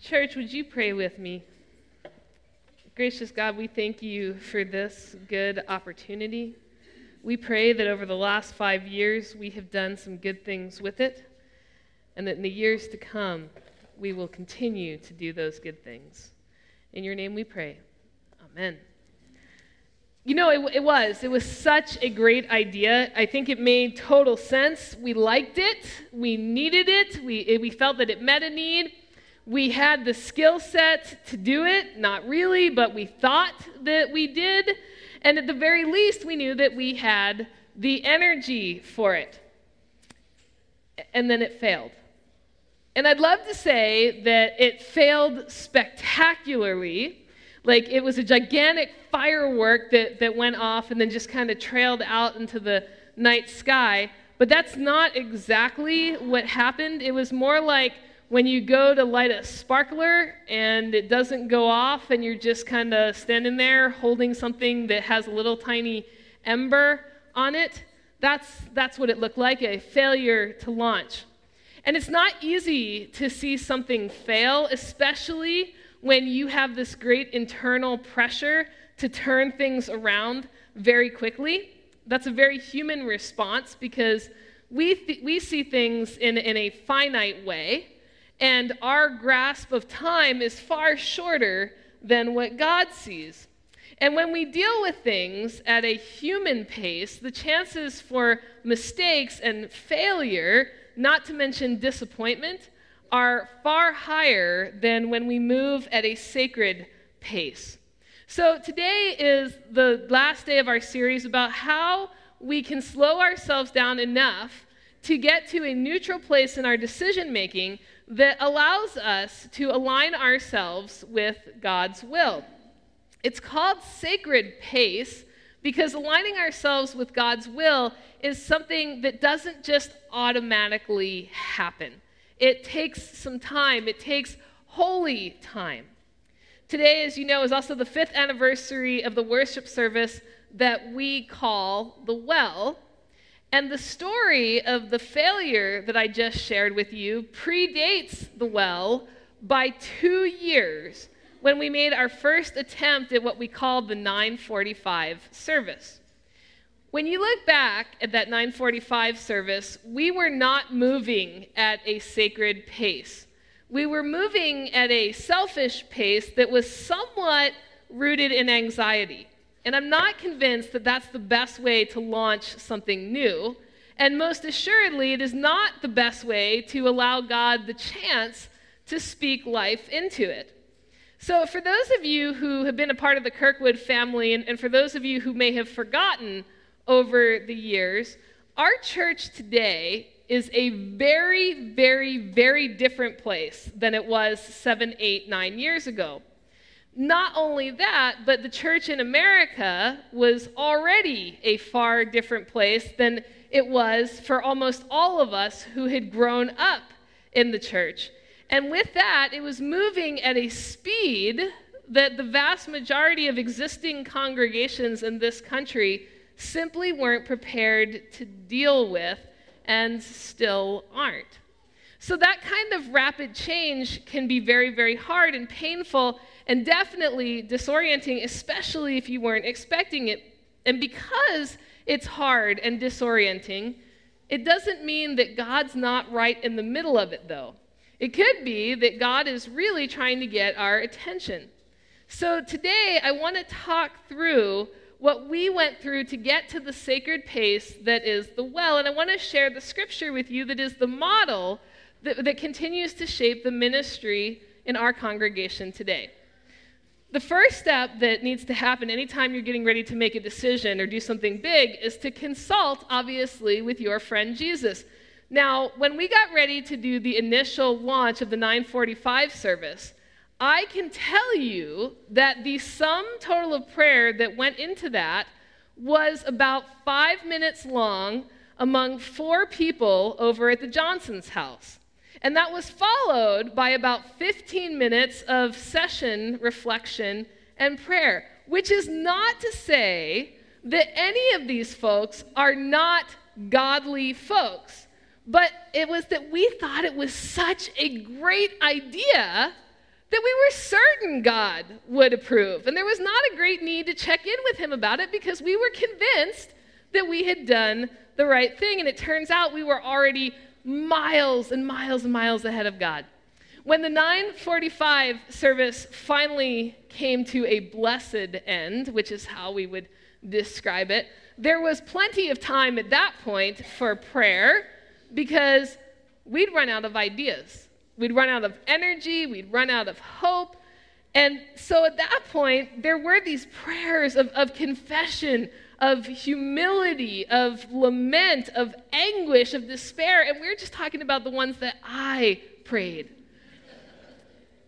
Church, would you pray with me? Gracious God, we thank you for this good opportunity. We pray that over the last five years we have done some good things with it, and that in the years to come we will continue to do those good things. In your name we pray. Amen. You know, it, it, was. It was such a great idea. I think it made total sense. We liked it. We needed it. We, it, we felt that it met a need. We had the skill set to do it. Not really, but we thought that we did. And at the very least, we knew that we had the energy for it. And then it failed. And I'd love to say that it failed spectacularly like it was a gigantic firework that, that went off and then just kind of trailed out into the night sky. But that's not exactly what happened. It was more like when you go to light a sparkler and it doesn't go off and you're just kind of standing there holding something that has a little tiny ember on it. That's, that's what it looked like a failure to launch. And it's not easy to see something fail, especially when you have this great internal pressure to turn things around very quickly. That's a very human response because we, th- we see things in, in a finite way, and our grasp of time is far shorter than what God sees. And when we deal with things at a human pace, the chances for mistakes and failure, not to mention disappointment, are far higher than when we move at a sacred pace. So, today is the last day of our series about how we can slow ourselves down enough to get to a neutral place in our decision making that allows us to align ourselves with God's will. It's called sacred pace because aligning ourselves with God's will is something that doesn't just automatically happen. It takes some time, it takes holy time. Today, as you know, is also the fifth anniversary of the worship service that we call the Well. And the story of the failure that I just shared with you predates the Well by two years when we made our first attempt at what we called the 945 service. When you look back at that 945 service, we were not moving at a sacred pace. We were moving at a selfish pace that was somewhat rooted in anxiety. And I'm not convinced that that's the best way to launch something new. And most assuredly, it is not the best way to allow God the chance to speak life into it. So, for those of you who have been a part of the Kirkwood family, and, and for those of you who may have forgotten over the years, our church today is a very, very, very different place than it was seven, eight, nine years ago. Not only that, but the church in America was already a far different place than it was for almost all of us who had grown up in the church. And with that, it was moving at a speed that the vast majority of existing congregations in this country simply weren't prepared to deal with and still aren't. So, that kind of rapid change can be very, very hard and painful and definitely disorienting, especially if you weren't expecting it. And because it's hard and disorienting, it doesn't mean that God's not right in the middle of it, though. It could be that God is really trying to get our attention. So, today I want to talk through what we went through to get to the sacred pace that is the well. And I want to share the scripture with you that is the model that, that continues to shape the ministry in our congregation today. The first step that needs to happen anytime you're getting ready to make a decision or do something big is to consult, obviously, with your friend Jesus. Now, when we got ready to do the initial launch of the 945 service, I can tell you that the sum total of prayer that went into that was about five minutes long among four people over at the Johnson's house. And that was followed by about 15 minutes of session, reflection, and prayer, which is not to say that any of these folks are not godly folks, but it was that we thought it was such a great idea that we were certain God would approve. And there was not a great need to check in with him about it because we were convinced that we had done the right thing. And it turns out we were already miles and miles and miles ahead of God. When the 945 service finally came to a blessed end, which is how we would describe it, there was plenty of time at that point for prayer because we'd run out of ideas. We'd run out of energy, we'd run out of hope. And so at that point, there were these prayers of, of confession, of humility, of lament, of anguish, of despair. And we we're just talking about the ones that I prayed.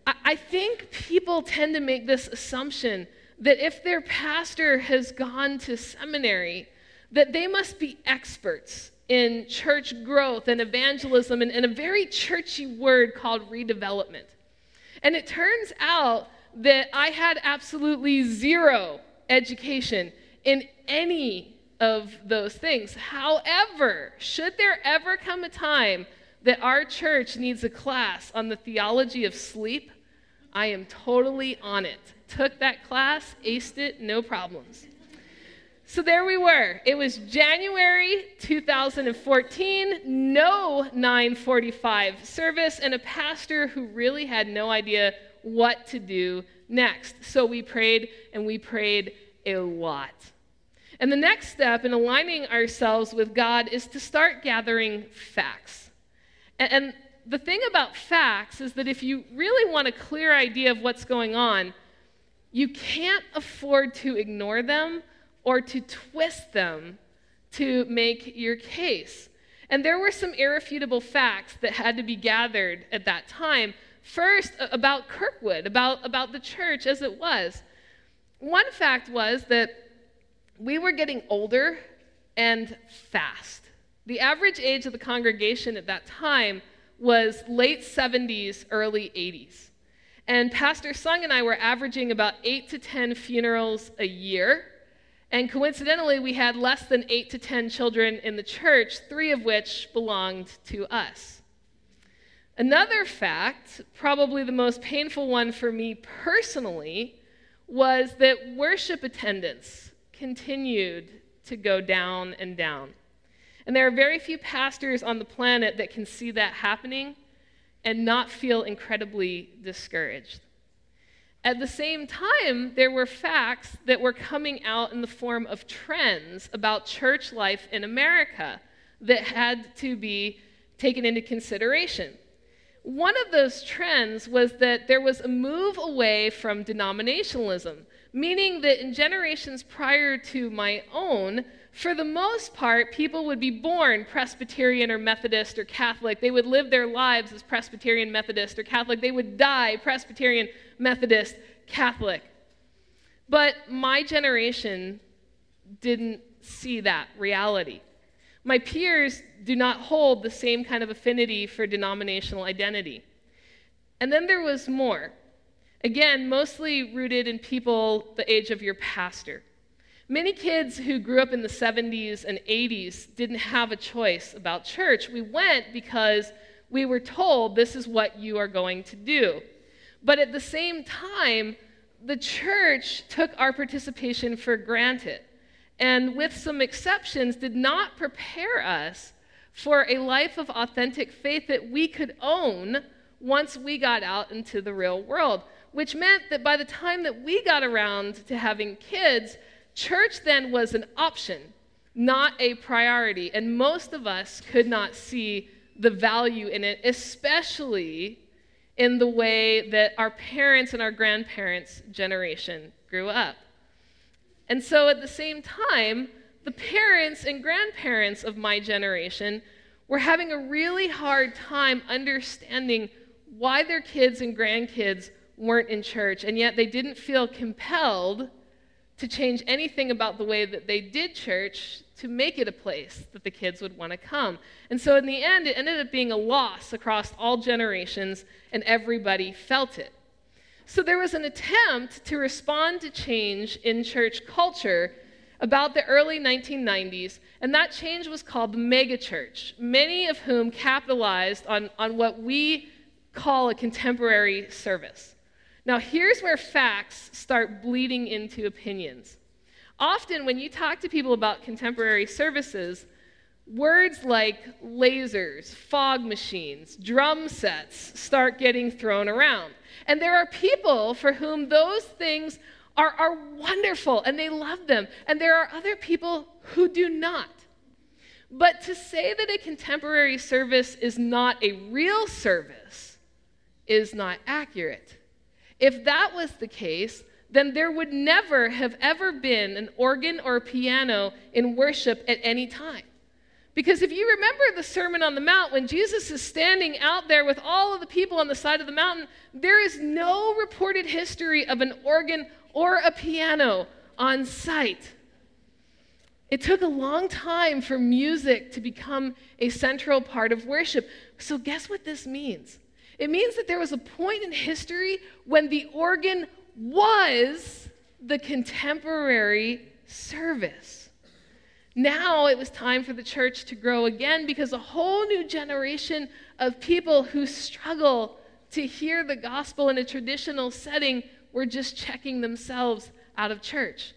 I, I think people tend to make this assumption that if their pastor has gone to seminary, that they must be experts in church growth and evangelism and, and a very churchy word called redevelopment. And it turns out that I had absolutely zero education in any of those things. However, should there ever come a time that our church needs a class on the theology of sleep, I am totally on it. Took that class, aced it, no problems. So there we were. It was January 2014, no 945 service, and a pastor who really had no idea what to do next. So we prayed, and we prayed a lot. And the next step in aligning ourselves with God is to start gathering facts. And, and the thing about facts is that if you really want a clear idea of what's going on, you can't afford to ignore them or to twist them to make your case. And there were some irrefutable facts that had to be gathered at that time. First, about Kirkwood, about, about the church as it was. One fact was that we were getting older and fast. The average age of the congregation at that time was late 70s, early 80s. And Pastor Sung and I were averaging about eight to 10 funerals a year. And coincidentally, we had less than eight to 10 children in the church, three of which belonged to us. Another fact, probably the most painful one for me personally, was that worship attendance continued to go down and down. And there are very few pastors on the planet that can see that happening and not feel incredibly discouraged. At the same time, there were facts that were coming out in the form of trends about church life in America that had to be taken into consideration. One of those trends was that there was a move away from denominationalism, meaning that in generations prior to my own, for the most part, people would be born Presbyterian or Methodist or Catholic. They would live their lives as Presbyterian, Methodist, or Catholic. They would die Presbyterian, Methodist, Catholic. But my generation didn't see that reality. My peers do not hold the same kind of affinity for denominational identity. And then there was more. Again, mostly rooted in people the age of your pastor. Many kids who grew up in the 70s and 80s didn't have a choice about church. We went because we were told this is what you are going to do. But at the same time, the church took our participation for granted and, with some exceptions, did not prepare us for a life of authentic faith that we could own once we got out into the real world, which meant that by the time that we got around to having kids, Church then was an option, not a priority. And most of us could not see the value in it, especially in the way that our parents and our grandparents' generation grew up. And so at the same time, the parents and grandparents of my generation were having a really hard time understanding why their kids and grandkids weren't in church, and yet they didn't feel compelled to change anything about the way that they did church to make it a place that the kids would want to come. And so, in the end, it ended up being a loss across all generations, and everybody felt it. So, there was an attempt to respond to change in church culture about the early 1990s, and that change was called the megachurch, many of whom capitalized on, on what we call a contemporary service. Now, here's where facts start bleeding into opinions. Often, when you talk to people about contemporary services, words like lasers, fog machines, drum sets start getting thrown around. And there are people for whom those things are, are wonderful and they love them. And there are other people who do not. But to say that a contemporary service is not a real service is not accurate. If that was the case, then there would never have ever been an organ or a piano in worship at any time. Because if you remember the Sermon on the Mount, when Jesus is standing out there with all of the people on the side of the mountain, there is no reported history of an organ or a piano on site. It took a long time for music to become a central part of worship. So, guess what this means? It means that there was a point in history when the organ was the contemporary service. Now it was time for the church to grow again because a whole new generation of people who struggle to hear the gospel in a traditional setting were just checking themselves out of church.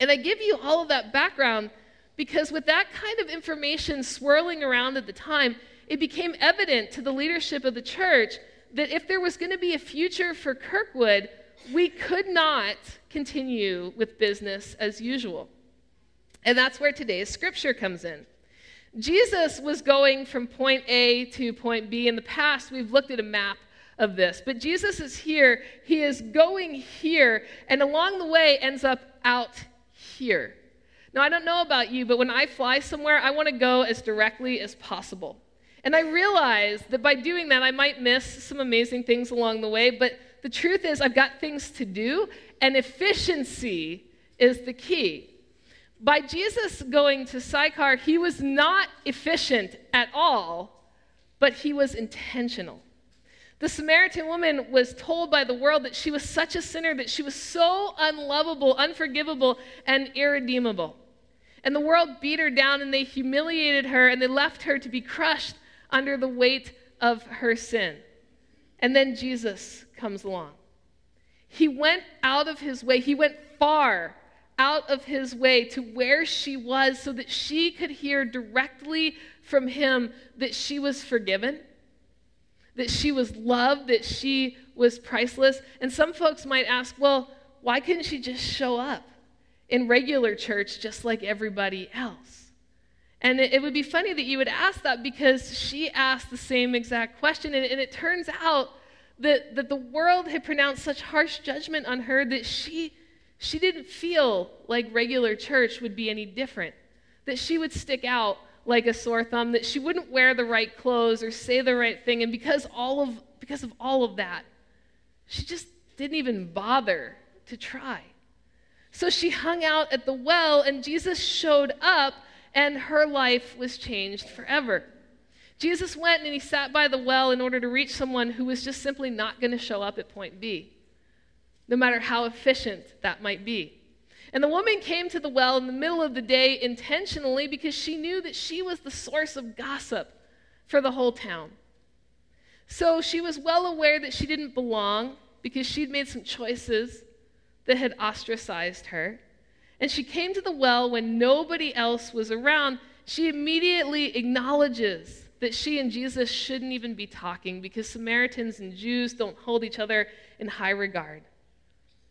And I give you all of that background because with that kind of information swirling around at the time, it became evident to the leadership of the church that if there was going to be a future for Kirkwood, we could not continue with business as usual. And that's where today's scripture comes in. Jesus was going from point A to point B. In the past, we've looked at a map of this, but Jesus is here. He is going here, and along the way ends up out here. Now, I don't know about you, but when I fly somewhere, I want to go as directly as possible. And I realize that by doing that, I might miss some amazing things along the way, but the truth is, I've got things to do, and efficiency is the key. By Jesus going to Sychar, he was not efficient at all, but he was intentional. The Samaritan woman was told by the world that she was such a sinner, that she was so unlovable, unforgivable, and irredeemable. And the world beat her down and they humiliated her and they left her to be crushed under the weight of her sin. And then Jesus comes along. He went out of his way, he went far out of his way to where she was so that she could hear directly from him that she was forgiven that she was loved, that she was priceless. And some folks might ask, well, why couldn't she just show up in regular church just like everybody else? And it, would be funny that you would ask that because she asked the same exact question. And, and it turns out that, that the world had pronounced such harsh judgment on her that she, she didn't feel like regular church would be any different, that she would stick out like a sore thumb, that she wouldn't wear the right clothes or say the right thing. And because, all of, because of all of that, she just didn't even bother to try. So she hung out at the well, and Jesus showed up, and her life was changed forever. Jesus went and he sat by the well in order to reach someone who was just simply not going to show up at point B, no matter how efficient that might be. And the woman came to the well in the middle of the day intentionally because she knew that she was the source of gossip for the whole town. So she was well aware that she didn't belong because she'd made some choices that had ostracized her. And she came to the well when nobody else was around. She immediately acknowledges that she and Jesus shouldn't even be talking because Samaritans and Jews don't hold each other in high regard.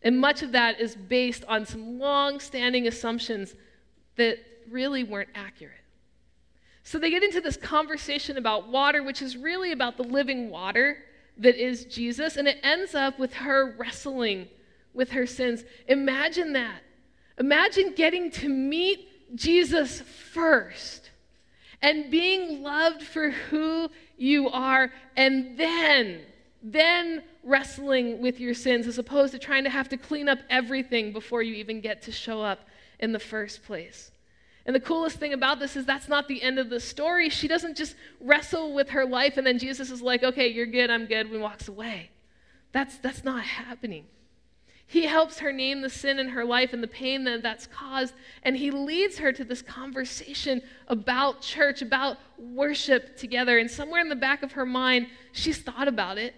And much of that is based on some long standing assumptions that really weren't accurate. So they get into this conversation about water, which is really about the living water that is Jesus, and it ends up with her wrestling with her sins. Imagine that. Imagine getting to meet Jesus first and being loved for who you are, and then, then wrestling with your sins as opposed to trying to have to clean up everything before you even get to show up in the first place. And the coolest thing about this is that's not the end of the story. She doesn't just wrestle with her life and then Jesus is like, okay, you're good, I'm good, and walks away. That's, that's not happening. He helps her name the sin in her life and the pain that that's caused, and he leads her to this conversation about church, about worship together. And somewhere in the back of her mind, she's thought about it.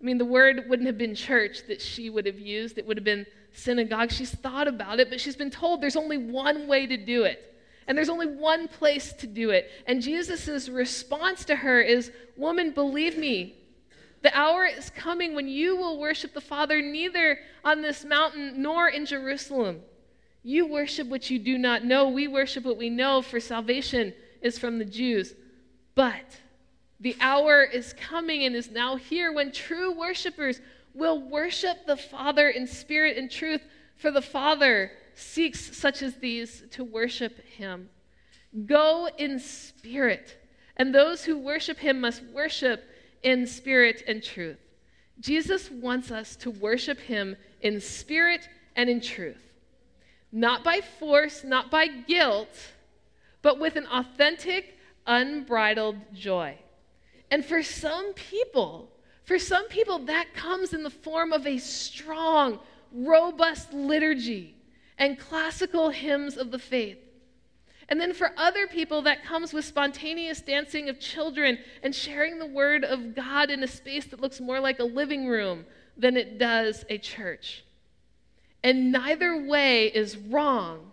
I mean, the word wouldn't have been church that she would have used, it would have been synagogue. She's thought about it, but she's been told there's only one way to do it. And there's only one place to do it. And Jesus' response to her is Woman, believe me, the hour is coming when you will worship the Father neither on this mountain nor in Jerusalem. You worship what you do not know. We worship what we know, for salvation is from the Jews. But the hour is coming and is now here when true worshipers will worship the Father in spirit and truth, for the Father seeks such as these to worship him. Go in spirit, and those who worship him must worship in spirit and truth. Jesus wants us to worship him in spirit and in truth. Not by force, not by guilt, but with an authentic, unbridled joy. And for some people, for some people, that comes in the form of a strong, robust liturgy and classical hymns of the faith. And then for other people, that comes with spontaneous dancing of children and sharing the word of God in a space that looks more like a living room than it does a church. And neither way is wrong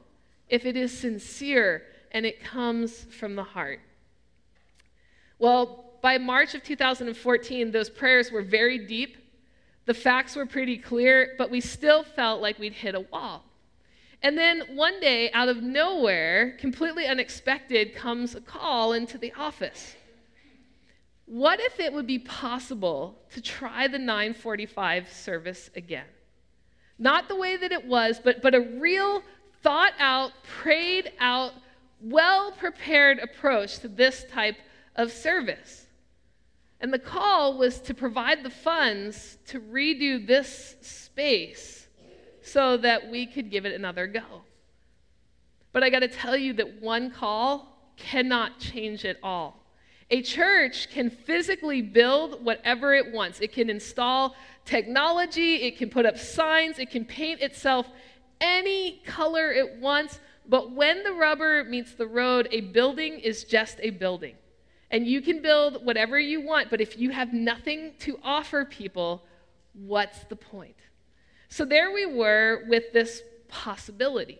if it is sincere and it comes from the heart. Well, by March of 2014, those prayers were very deep. The facts were pretty clear, but we still felt like we'd hit a wall. And then one day, out of nowhere, completely unexpected, comes a call into the office. What if it would be possible to try the 945 service again? Not the way that it was, but, but a real thought out, prayed out, well prepared approach to this type of service. And the call was to provide the funds to redo this space so that we could give it another go. But I got to tell you that one call cannot change it all. A church can physically build whatever it wants. It can install technology, it can put up signs, it can paint itself any color it wants. But when the rubber meets the road, a building is just a building. And you can build whatever you want, but if you have nothing to offer people, what's the point? So there we were with this possibility.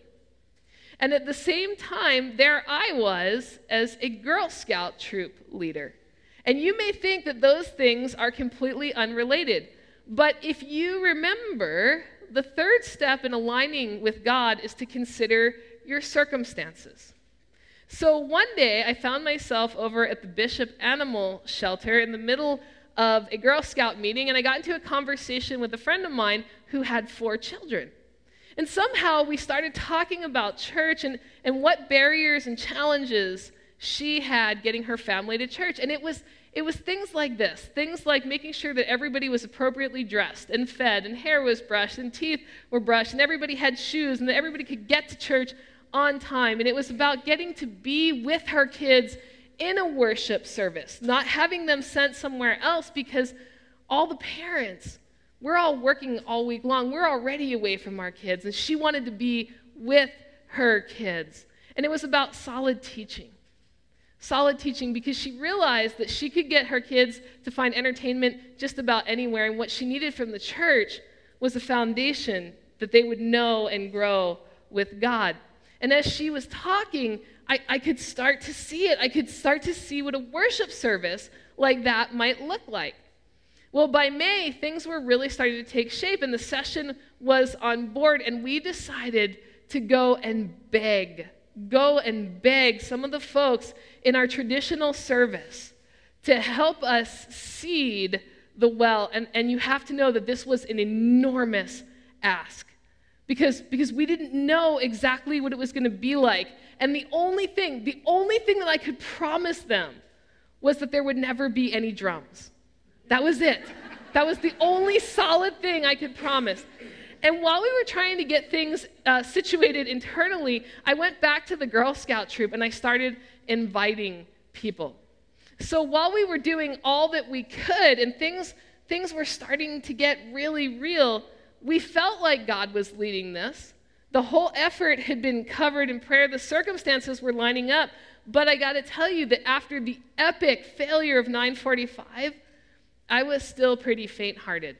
And at the same time, there I was as a Girl Scout troop leader. And you may think that those things are completely unrelated. But if you remember, the third step in aligning with God is to consider your circumstances. So one day I found myself over at the Bishop Animal Shelter in the middle of a Girl Scout meeting, and I got into a conversation with a friend of mine who had four children. And somehow we started talking about church and, and what barriers and challenges she had getting her family to church. And it was, it was things like this things like making sure that everybody was appropriately dressed and fed, and hair was brushed, and teeth were brushed, and everybody had shoes, and that everybody could get to church on time. And it was about getting to be with her kids in a worship service, not having them sent somewhere else because all the parents, we're all working all week long. We're already away from our kids. And she wanted to be with her kids. And it was about solid teaching. Solid teaching because she realized that she could get her kids to find entertainment just about anywhere. And what she needed from the church was a foundation that they would know and grow with God. And as she was talking, I, I could start to see it. I could start to see what a worship service like that might look like. Well, by May, things were really starting to take shape, and the session was on board, and we decided to go and beg, go and beg some of the folks in our traditional service to help us seed the well. And, and you have to know that this was an enormous ask because, because we didn't know exactly what it was going to be like. And the only thing, the only thing that I could promise them was that there would never be any drums. That was it. That was the only solid thing I could promise. And while we were trying to get things uh, situated internally, I went back to the Girl Scout troop and I started inviting people. So while we were doing all that we could and things, things were starting to get really real, we felt like God was leading this. The whole effort had been covered in prayer. The circumstances were lining up. But I got to tell you that after the epic failure of 945, I was still pretty faint hearted.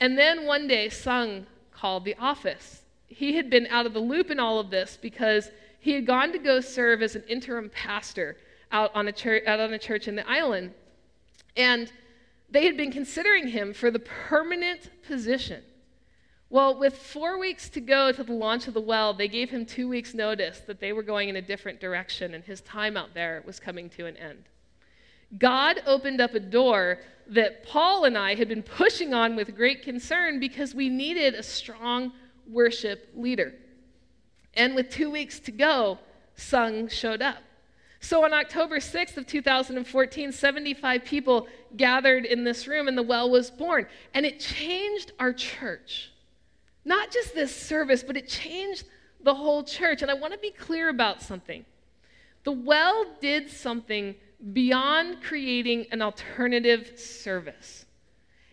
And then one day, Sung called the office. He had been out of the loop in all of this because he had gone to go serve as an interim pastor out on a church, out on a church in the island. And they had been considering him for the permanent position. Well, with four weeks to go to the launch of the well, they gave him two weeks' notice that they were going in a different direction and his time out there was coming to an end. God opened up a door that Paul and I had been pushing on with great concern because we needed a strong worship leader. And with two weeks to go, Sung showed up. So on October 6th of 2014, 75 people gathered in this room and the well was born. And it changed our church. Not just this service, but it changed the whole church. And I want to be clear about something. The well did something beyond creating an alternative service.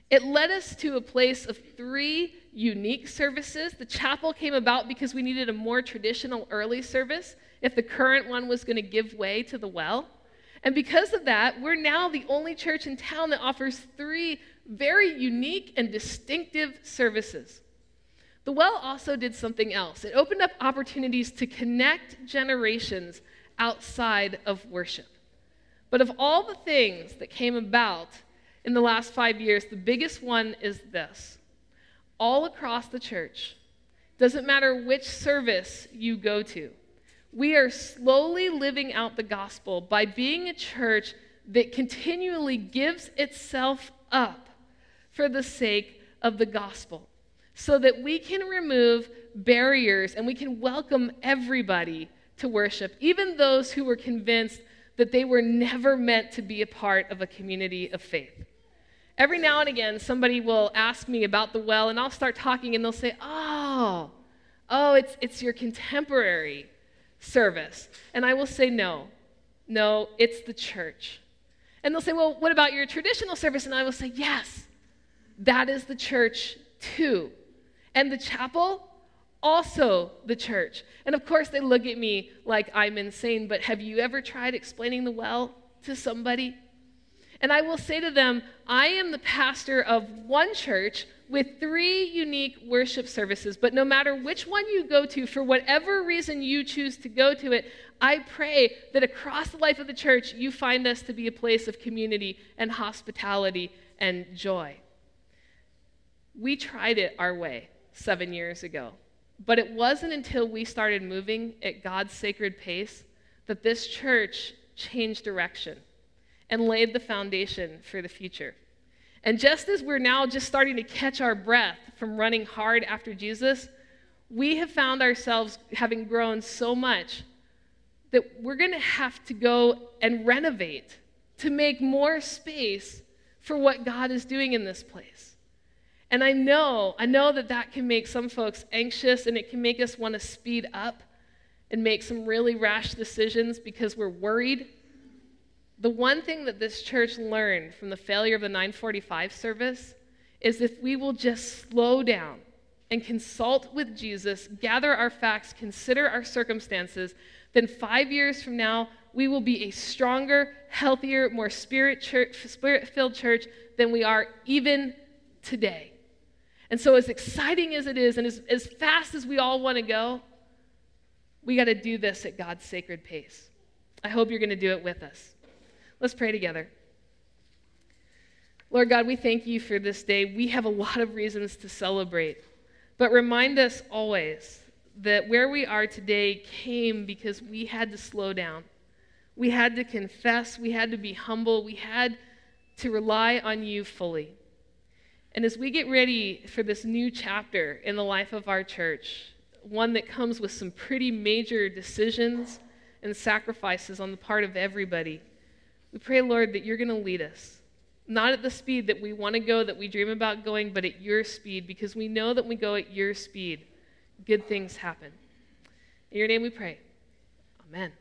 It led us to a place of three unique services. The chapel came about because we needed a more traditional early service if the current one was going to give way to the well. And because of that, we're now the only church in town that offers three very unique and distinctive services. The well also did something else. It opened up opportunities to connect generations outside of worship. But of all the things that came about in the last five years, the biggest one is this. All across the church, doesn't matter which service you go to, we are slowly living out the gospel by being a church that continually gives itself up for the sake of the gospel so that we can remove barriers and we can welcome everybody to worship, even those who were convinced that they were never meant to be a part of a community of faith. Every now and again, somebody will ask me about the well, and I'll start talking, and they'll say, Oh, oh, it's, it's your contemporary service. And I will say, No, no, it's the church. And they'll say, Well, what about your traditional service? And I will say, Yes, that is the church too. And the chapel, also the church. And of course, they look at me like I'm insane, but have you ever tried explaining the well to somebody? And I will say to them, I am the pastor of one church with three unique worship services, but no matter which one you go to, for whatever reason you choose to go to it, I pray that across the life of the church, you find us to be a place of community and hospitality and joy. We tried it our way seven years ago. But it wasn't until we started moving at God's sacred pace that this church changed direction and laid the foundation for the future. And just as we're now just starting to catch our breath from running hard after Jesus, we have found ourselves having grown so much that we're going to have to go and renovate to make more space for what God is doing in this place. And I know, I know that that can make some folks anxious and it can make us want to speed up and make some really rash decisions because we're worried. The one thing that this church learned from the failure of the 945 service is if we will just slow down and consult with Jesus, gather our facts, consider our circumstances, then five years from now, we will be a stronger, healthier, more spirit filled church than we are even today. And so, as exciting as it is, and as, as fast as we all want to go, we got to do this at God's sacred pace. I hope you're going to do it with us. Let's pray together. Lord God, we thank you for this day. We have a lot of reasons to celebrate, but remind us always that where we are today came because we had to slow down. We had to confess, we had to be humble, we had to rely on you fully. And as we get ready for this new chapter in the life of our church, one that comes with some pretty major decisions and sacrifices on the part of everybody, we pray, Lord, that you're going to lead us. Not at the speed that we want to go, that we dream about going, but at your speed, because we know that when we go at your speed, good things happen. In your name we pray. Amen.